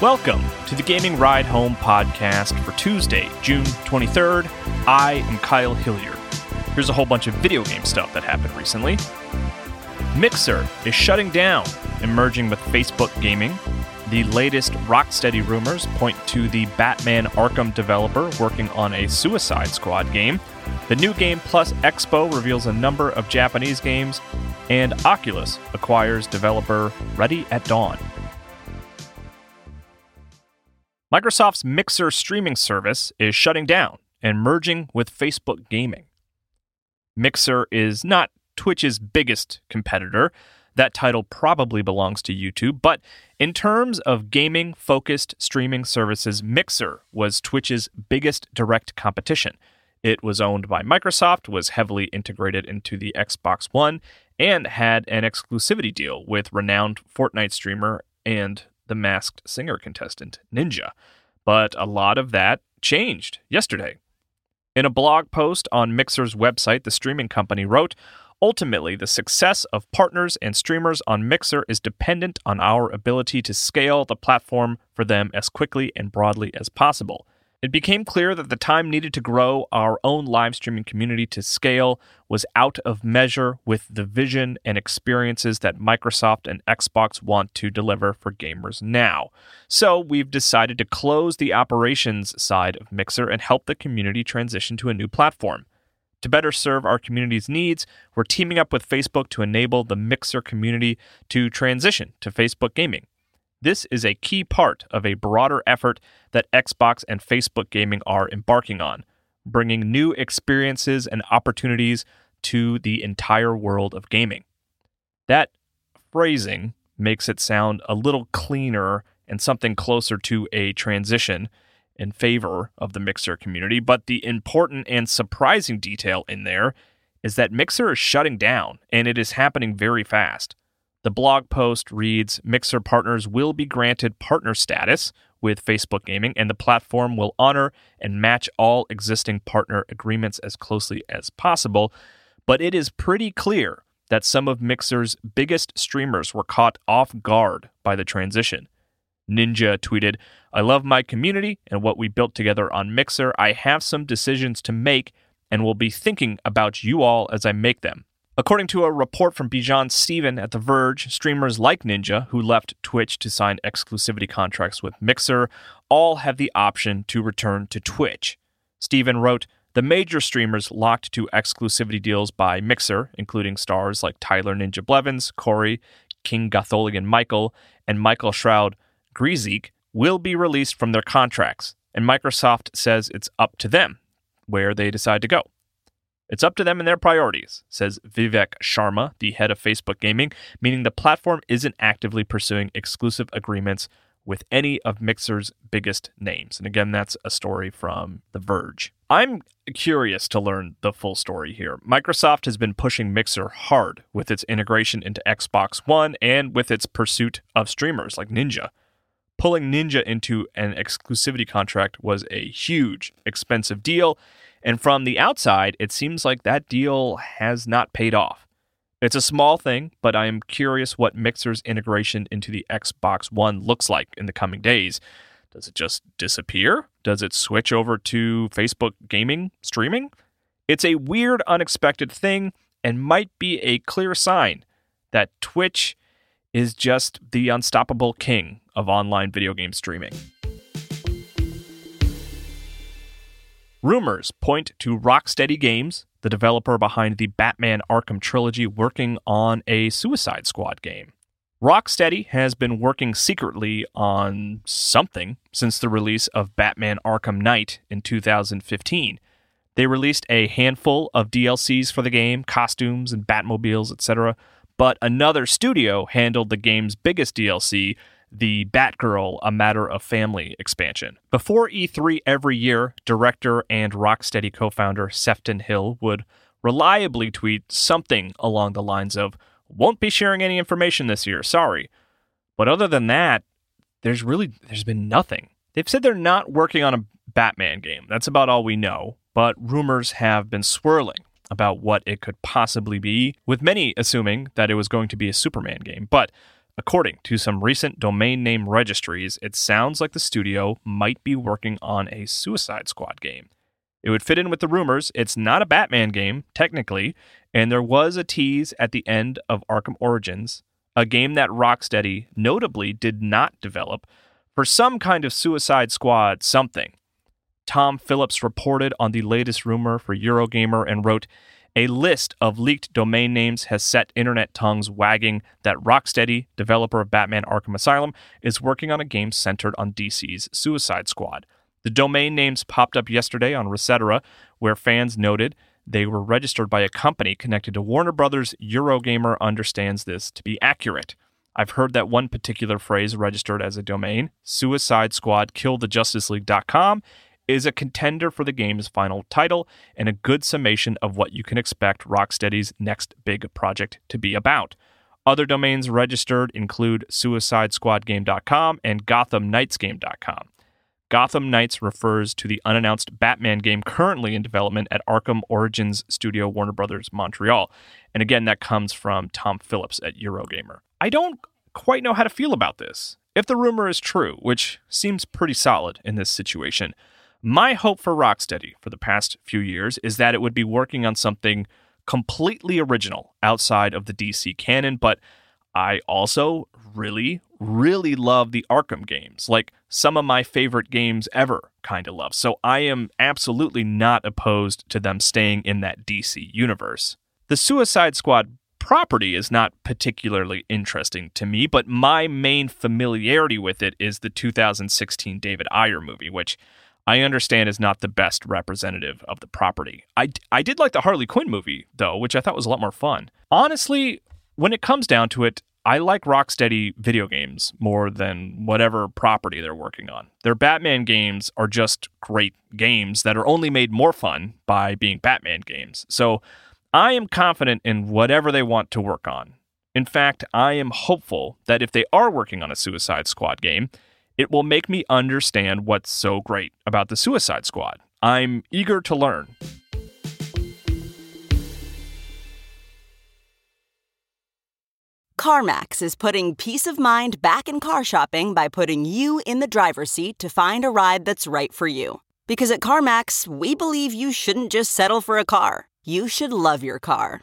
Welcome to the Gaming Ride Home podcast for Tuesday, June 23rd. I am Kyle Hilliard. Here's a whole bunch of video game stuff that happened recently. Mixer is shutting down, emerging with Facebook Gaming. The latest Rocksteady rumors point to the Batman Arkham developer working on a Suicide Squad game. The New Game Plus Expo reveals a number of Japanese games, and Oculus acquires developer Ready at Dawn. Microsoft's Mixer streaming service is shutting down and merging with Facebook Gaming. Mixer is not Twitch's biggest competitor. That title probably belongs to YouTube, but in terms of gaming focused streaming services, Mixer was Twitch's biggest direct competition. It was owned by Microsoft, was heavily integrated into the Xbox One, and had an exclusivity deal with renowned Fortnite streamer and the masked singer contestant, Ninja. But a lot of that changed yesterday. In a blog post on Mixer's website, the streaming company wrote, Ultimately, the success of partners and streamers on Mixer is dependent on our ability to scale the platform for them as quickly and broadly as possible. It became clear that the time needed to grow our own live streaming community to scale was out of measure with the vision and experiences that Microsoft and Xbox want to deliver for gamers now. So we've decided to close the operations side of Mixer and help the community transition to a new platform. To better serve our community's needs, we're teaming up with Facebook to enable the Mixer community to transition to Facebook gaming. This is a key part of a broader effort that Xbox and Facebook Gaming are embarking on, bringing new experiences and opportunities to the entire world of gaming. That phrasing makes it sound a little cleaner and something closer to a transition in favor of the Mixer community, but the important and surprising detail in there is that Mixer is shutting down and it is happening very fast. The blog post reads Mixer partners will be granted partner status with Facebook Gaming, and the platform will honor and match all existing partner agreements as closely as possible. But it is pretty clear that some of Mixer's biggest streamers were caught off guard by the transition. Ninja tweeted, I love my community and what we built together on Mixer. I have some decisions to make and will be thinking about you all as I make them. According to a report from Bijan Stephen at The Verge, streamers like Ninja, who left Twitch to sign exclusivity contracts with Mixer, all have the option to return to Twitch. Stephen wrote, the major streamers locked to exclusivity deals by Mixer, including stars like Tyler Ninja Blevins, Corey, King Gothalion Michael, and Michael Shroud Grzesiek, will be released from their contracts, and Microsoft says it's up to them where they decide to go. It's up to them and their priorities, says Vivek Sharma, the head of Facebook Gaming, meaning the platform isn't actively pursuing exclusive agreements with any of Mixer's biggest names. And again, that's a story from The Verge. I'm curious to learn the full story here. Microsoft has been pushing Mixer hard with its integration into Xbox One and with its pursuit of streamers like Ninja. Pulling Ninja into an exclusivity contract was a huge, expensive deal and from the outside, it seems like that deal has not paid off. It's a small thing, but I am curious what Mixer's integration into the Xbox One looks like in the coming days. Does it just disappear? Does it switch over to Facebook gaming streaming? It's a weird, unexpected thing and might be a clear sign that Twitch is just the unstoppable king of online video game streaming. Rumors point to Rocksteady Games, the developer behind the Batman Arkham trilogy, working on a Suicide Squad game. Rocksteady has been working secretly on something since the release of Batman Arkham Knight in 2015. They released a handful of DLCs for the game, costumes and Batmobiles, etc., but another studio handled the game's biggest DLC, the Batgirl A Matter of Family expansion. Before E3 every year, director and Rocksteady co founder Sefton Hill would reliably tweet something along the lines of, Won't be sharing any information this year, sorry. But other than that, there's really there's been nothing. They've said they're not working on a Batman game. That's about all we know, but rumors have been swirling about what it could possibly be, with many assuming that it was going to be a Superman game. But according to some recent domain name registries, it sounds like the studio might be working on a Suicide Squad game. It would fit in with the rumors. It's not a Batman game, technically, and there was a tease at the end of Arkham Origins, a game that Rocksteady notably did not develop, for some kind of Suicide Squad something. Tom Phillips reported on the latest rumor for Eurogamer and wrote, a list of leaked domain names has set internet tongues wagging that Rocksteady, developer of Batman Arkham Asylum, is working on a game centered on DC's Suicide Squad. The domain names popped up yesterday on Resetera, where fans noted they were registered by a company connected to Warner Brothers. Eurogamer understands this to be accurate. I've heard that one particular phrase registered as a domain, Suicide Squad Kill the Justice League.com, is a contender for the game's final title and a good summation of what you can expect Rocksteady's next big project to be about. Other domains registered include SuicideSquadGame.com and GothamKnightsGame.com. Gotham Knights refers to the unannounced Batman game currently in development at Arkham Origins Studio Warner Brothers Montreal. And again, that comes from Tom Phillips at Eurogamer. I don't quite know how to feel about this. If the rumor is true, which seems pretty solid in this situation, my hope for Rocksteady for the past few years is that it would be working on something completely original outside of the DC canon, but I also really, really love the Arkham games, like some of my favorite games ever, kind of love. So I am absolutely not opposed to them staying in that DC universe. The Suicide Squad property is not particularly interesting to me, but my main familiarity with it is the 2016 David Ayer movie, which I understand is not the best representative of the property. I, I did like the Harley Quinn movie, though, which I thought was a lot more fun. Honestly, when it comes down to it, I like Rocksteady video games more than whatever property they're working on. Their Batman games are just great games that are only made more fun by being Batman games. So I am confident in whatever they want to work on. In fact, I am hopeful that if they are working on a Suicide Squad game, it will make me understand what's so great about the Suicide Squad. I'm eager to learn. CarMax is putting peace of mind back in car shopping by putting you in the driver's seat to find a ride that's right for you. Because at CarMax, we believe you shouldn't just settle for a car, you should love your car.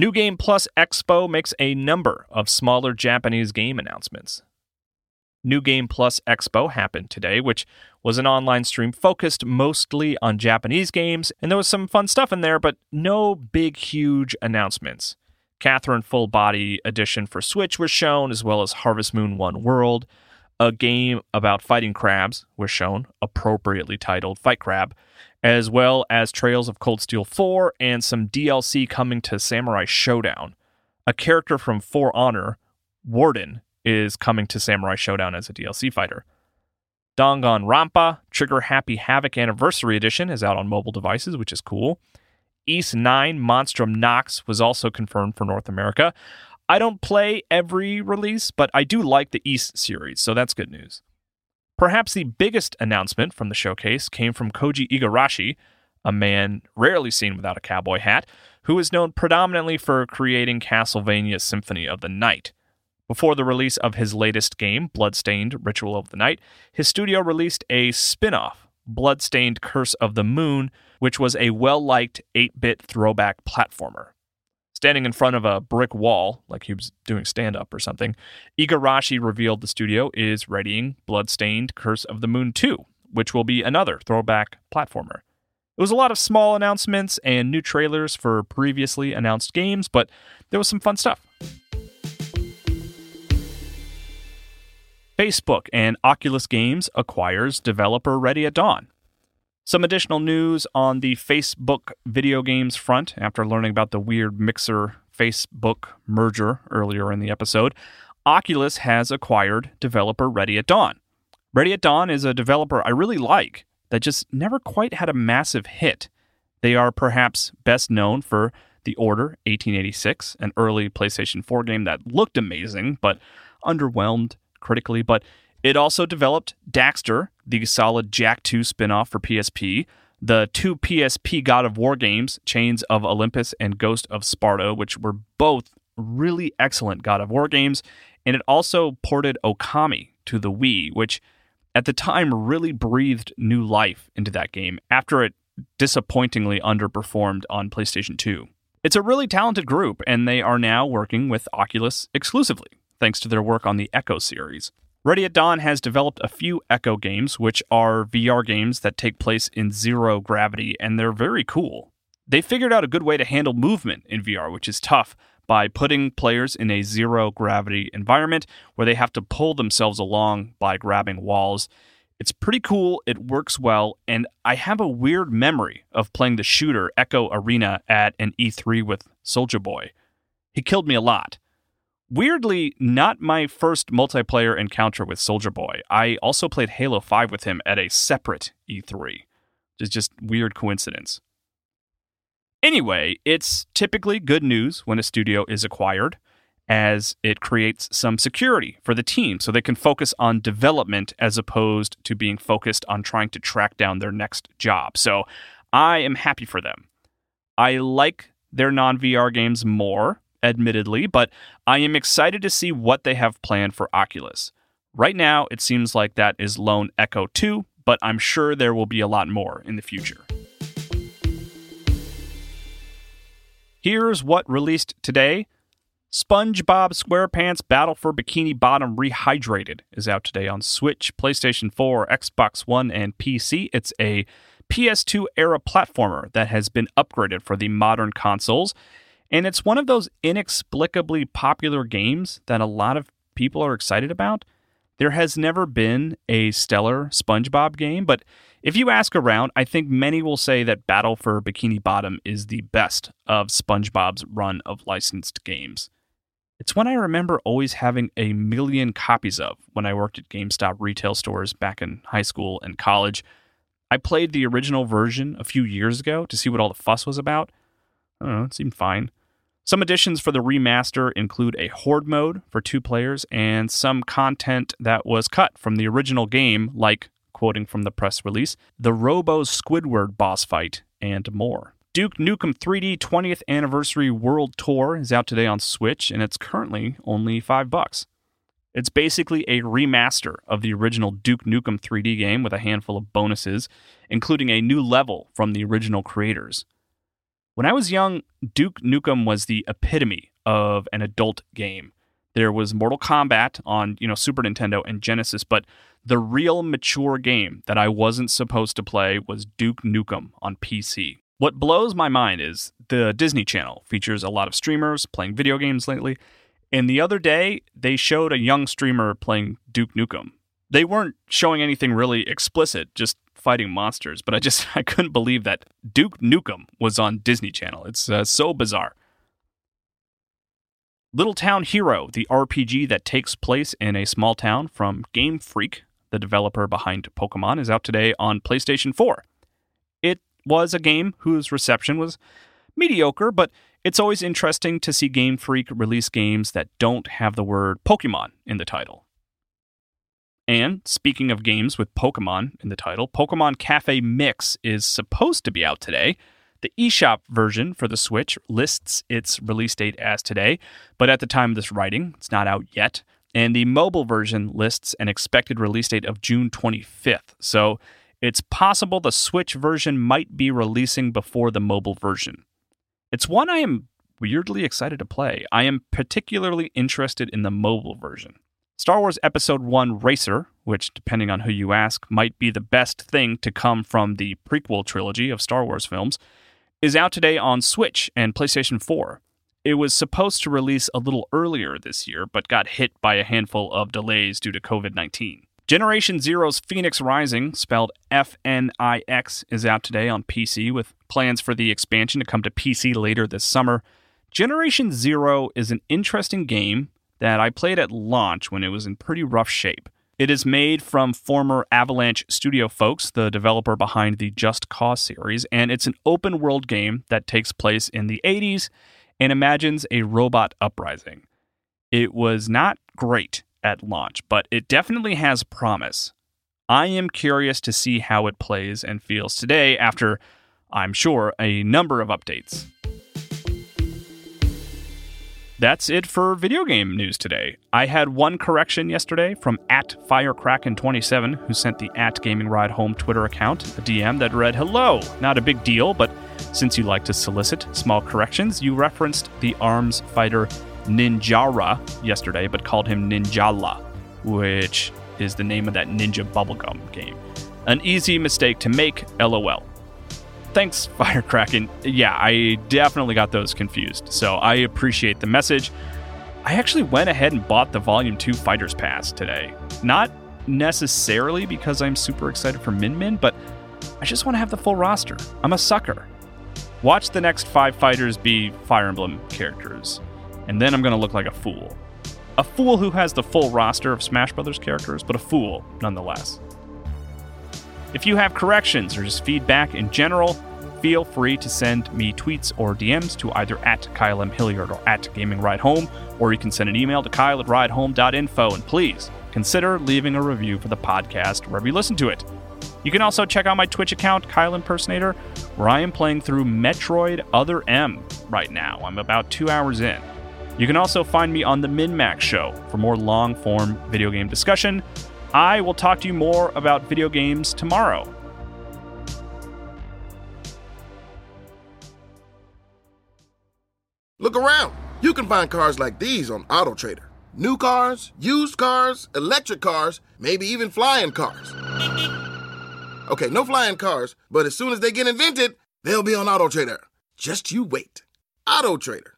New Game Plus Expo makes a number of smaller Japanese game announcements. New Game Plus Expo happened today, which was an online stream focused mostly on Japanese games, and there was some fun stuff in there, but no big, huge announcements. Catherine Full Body Edition for Switch was shown, as well as Harvest Moon One World. A game about fighting crabs was shown, appropriately titled Fight Crab as well as Trails of Cold Steel 4 and some DLC coming to Samurai Shodown. A character from For Honor, Warden, is coming to Samurai Shodown as a DLC fighter. Danganronpa Trigger Happy Havoc Anniversary Edition is out on mobile devices, which is cool. Ys 9 Monstrum Nox was also confirmed for North America. I don't play every release, but I do like the Ys series, so that's good news. Perhaps the biggest announcement from the showcase came from Koji Igarashi, a man rarely seen without a cowboy hat, who is known predominantly for creating Castlevania Symphony of the Night. Before the release of his latest game, Bloodstained Ritual of the Night, his studio released a spin off, Bloodstained Curse of the Moon, which was a well liked 8 bit throwback platformer. Standing in front of a brick wall, like he was doing stand up or something, Igarashi revealed the studio is readying Bloodstained Curse of the Moon 2, which will be another throwback platformer. It was a lot of small announcements and new trailers for previously announced games, but there was some fun stuff. Facebook and Oculus Games acquires developer Ready at Dawn. Some additional news on the Facebook video games front after learning about the weird Mixer Facebook merger earlier in the episode. Oculus has acquired developer Ready at Dawn. Ready at Dawn is a developer I really like that just never quite had a massive hit. They are perhaps best known for The Order 1886, an early PlayStation 4 game that looked amazing but underwhelmed critically, but it also developed Daxter, the solid Jak 2 spin-off for PSP, the two PSP God of War games, Chains of Olympus and Ghost of Sparta, which were both really excellent God of War games, and it also ported Okami to the Wii, which at the time really breathed new life into that game after it disappointingly underperformed on PlayStation 2. It's a really talented group, and they are now working with Oculus exclusively thanks to their work on the Echo series. Ready at Dawn has developed a few Echo games, which are VR games that take place in zero gravity, and they're very cool. They figured out a good way to handle movement in VR, which is tough, by putting players in a zero gravity environment where they have to pull themselves along by grabbing walls. It's pretty cool, it works well, and I have a weird memory of playing the shooter Echo Arena at an E3 with Soldier Boy. He killed me a lot. Weirdly, not my first multiplayer encounter with Soldier Boy. I also played Halo 5 with him at a separate E3, which is just weird coincidence. Anyway, it's typically good news when a studio is acquired, as it creates some security for the team so they can focus on development as opposed to being focused on trying to track down their next job. So I am happy for them. I like their non VR games more admittedly, but I am excited to see what they have planned for Oculus. Right now, it seems like that is Lone Echo 2, but I'm sure there will be a lot more in the future. Here's what released today SpongeBob SquarePants Battle for Bikini Bottom Rehydrated is out today on Switch, PlayStation 4, Xbox One, and PC. It's a PS2 era platformer that has been upgraded for the modern consoles. And it's one of those inexplicably popular games that a lot of people are excited about. There has never been a stellar SpongeBob game, but if you ask around, I think many will say that Battle for Bikini Bottom is the best of SpongeBob's run of licensed games. It's one I remember always having a million copies of when I worked at GameStop retail stores back in high school and college. I played the original version a few years ago to see what all the fuss was about. I don't know, it seemed fine. Some additions for the remaster include a horde mode for two players and some content that was cut from the original game, like, quoting from the press release, the Robo Squidward boss fight, and more. Duke Nukem 3D 20th Anniversary World Tour is out today on Switch, and it's currently only five bucks. It's basically a remaster of the original Duke Nukem 3D game with a handful of bonuses, including a new level from the original creators. When I was young, Duke Nukem was the epitome of an adult game. There was Mortal Kombat on, you know, Super Nintendo and Genesis, but the real mature game that I wasn't supposed to play was Duke Nukem on PC. What blows my mind is the Disney Channel features a lot of streamers playing video games lately, and the other day they showed a young streamer playing Duke Nukem. They weren't showing anything really explicit, just fighting monsters, but I just I couldn't believe that Duke Nukem was on Disney Channel. It's uh, so bizarre. Little Town Hero, the RPG that takes place in a small town from Game Freak, the developer behind Pokemon, is out today on PlayStation 4. It was a game whose reception was mediocre, but It's always interesting to see Game Freak release games that don't have the word Pokemon in the title. And speaking of games with Pokemon in the title, Pokemon Cafe Mix is supposed to be out today. The eShop version for the Switch lists its release date as today, but at the time of this writing, it's not out yet. And the mobile version lists an expected release date of June 25th. So it's possible the Switch version might be releasing before the mobile version. It's one I am weirdly excited to play. I am particularly interested in the mobile version. Star Wars Episode 1 Racer, which, depending on who you ask, might be the best thing to come from the prequel trilogy of Star Wars films, is out today on Switch and PlayStation 4. It was supposed to release a little earlier this year, but got hit by a handful of delays due to COVID 19. Generation Zero's Phoenix Rising, spelled F N I X, is out today on PC with plans for the expansion to come to PC later this summer. Generation Zero is an interesting game that I played at launch when it was in pretty rough shape. It is made from former Avalanche Studio folks, the developer behind the Just Cause series, and it's an open world game that takes place in the 80s and imagines a robot uprising. It was not great at launch, but it definitely has promise. I am curious to see how it plays and feels today after, I'm sure, a number of updates. That's it for video game news today. I had one correction yesterday from at Firecracken27, who sent the at Gaming Ride Home Twitter account a DM that read, Hello, not a big deal, but since you like to solicit small corrections, you referenced the arms fighter Ninjara yesterday, but called him Ninjala, which is the name of that Ninja Bubblegum game. An easy mistake to make, lol thanks, Firecracken. Yeah, I definitely got those confused, so I appreciate the message. I actually went ahead and bought the Volume 2 Fighters Pass today. Not necessarily because I'm super excited for Min Min, but I just want to have the full roster. I'm a sucker. Watch the next five fighters be Fire Emblem characters, and then I'm going to look like a fool. A fool who has the full roster of Smash Brothers characters, but a fool nonetheless. If you have corrections or just feedback in general, feel free to send me tweets or DMs to either at Kyle M. Hilliard or at Gaming Ride Home, or you can send an email to Kyle at ridehome.info. And please consider leaving a review for the podcast wherever you listen to it. You can also check out my Twitch account, Kyle Impersonator, where I am playing through Metroid Other M right now. I'm about two hours in. You can also find me on the MinMax Show for more long form video game discussion. I will talk to you more about video games tomorrow. Look around. You can find cars like these on AutoTrader. New cars, used cars, electric cars, maybe even flying cars. Okay, no flying cars, but as soon as they get invented, they'll be on AutoTrader. Just you wait. AutoTrader.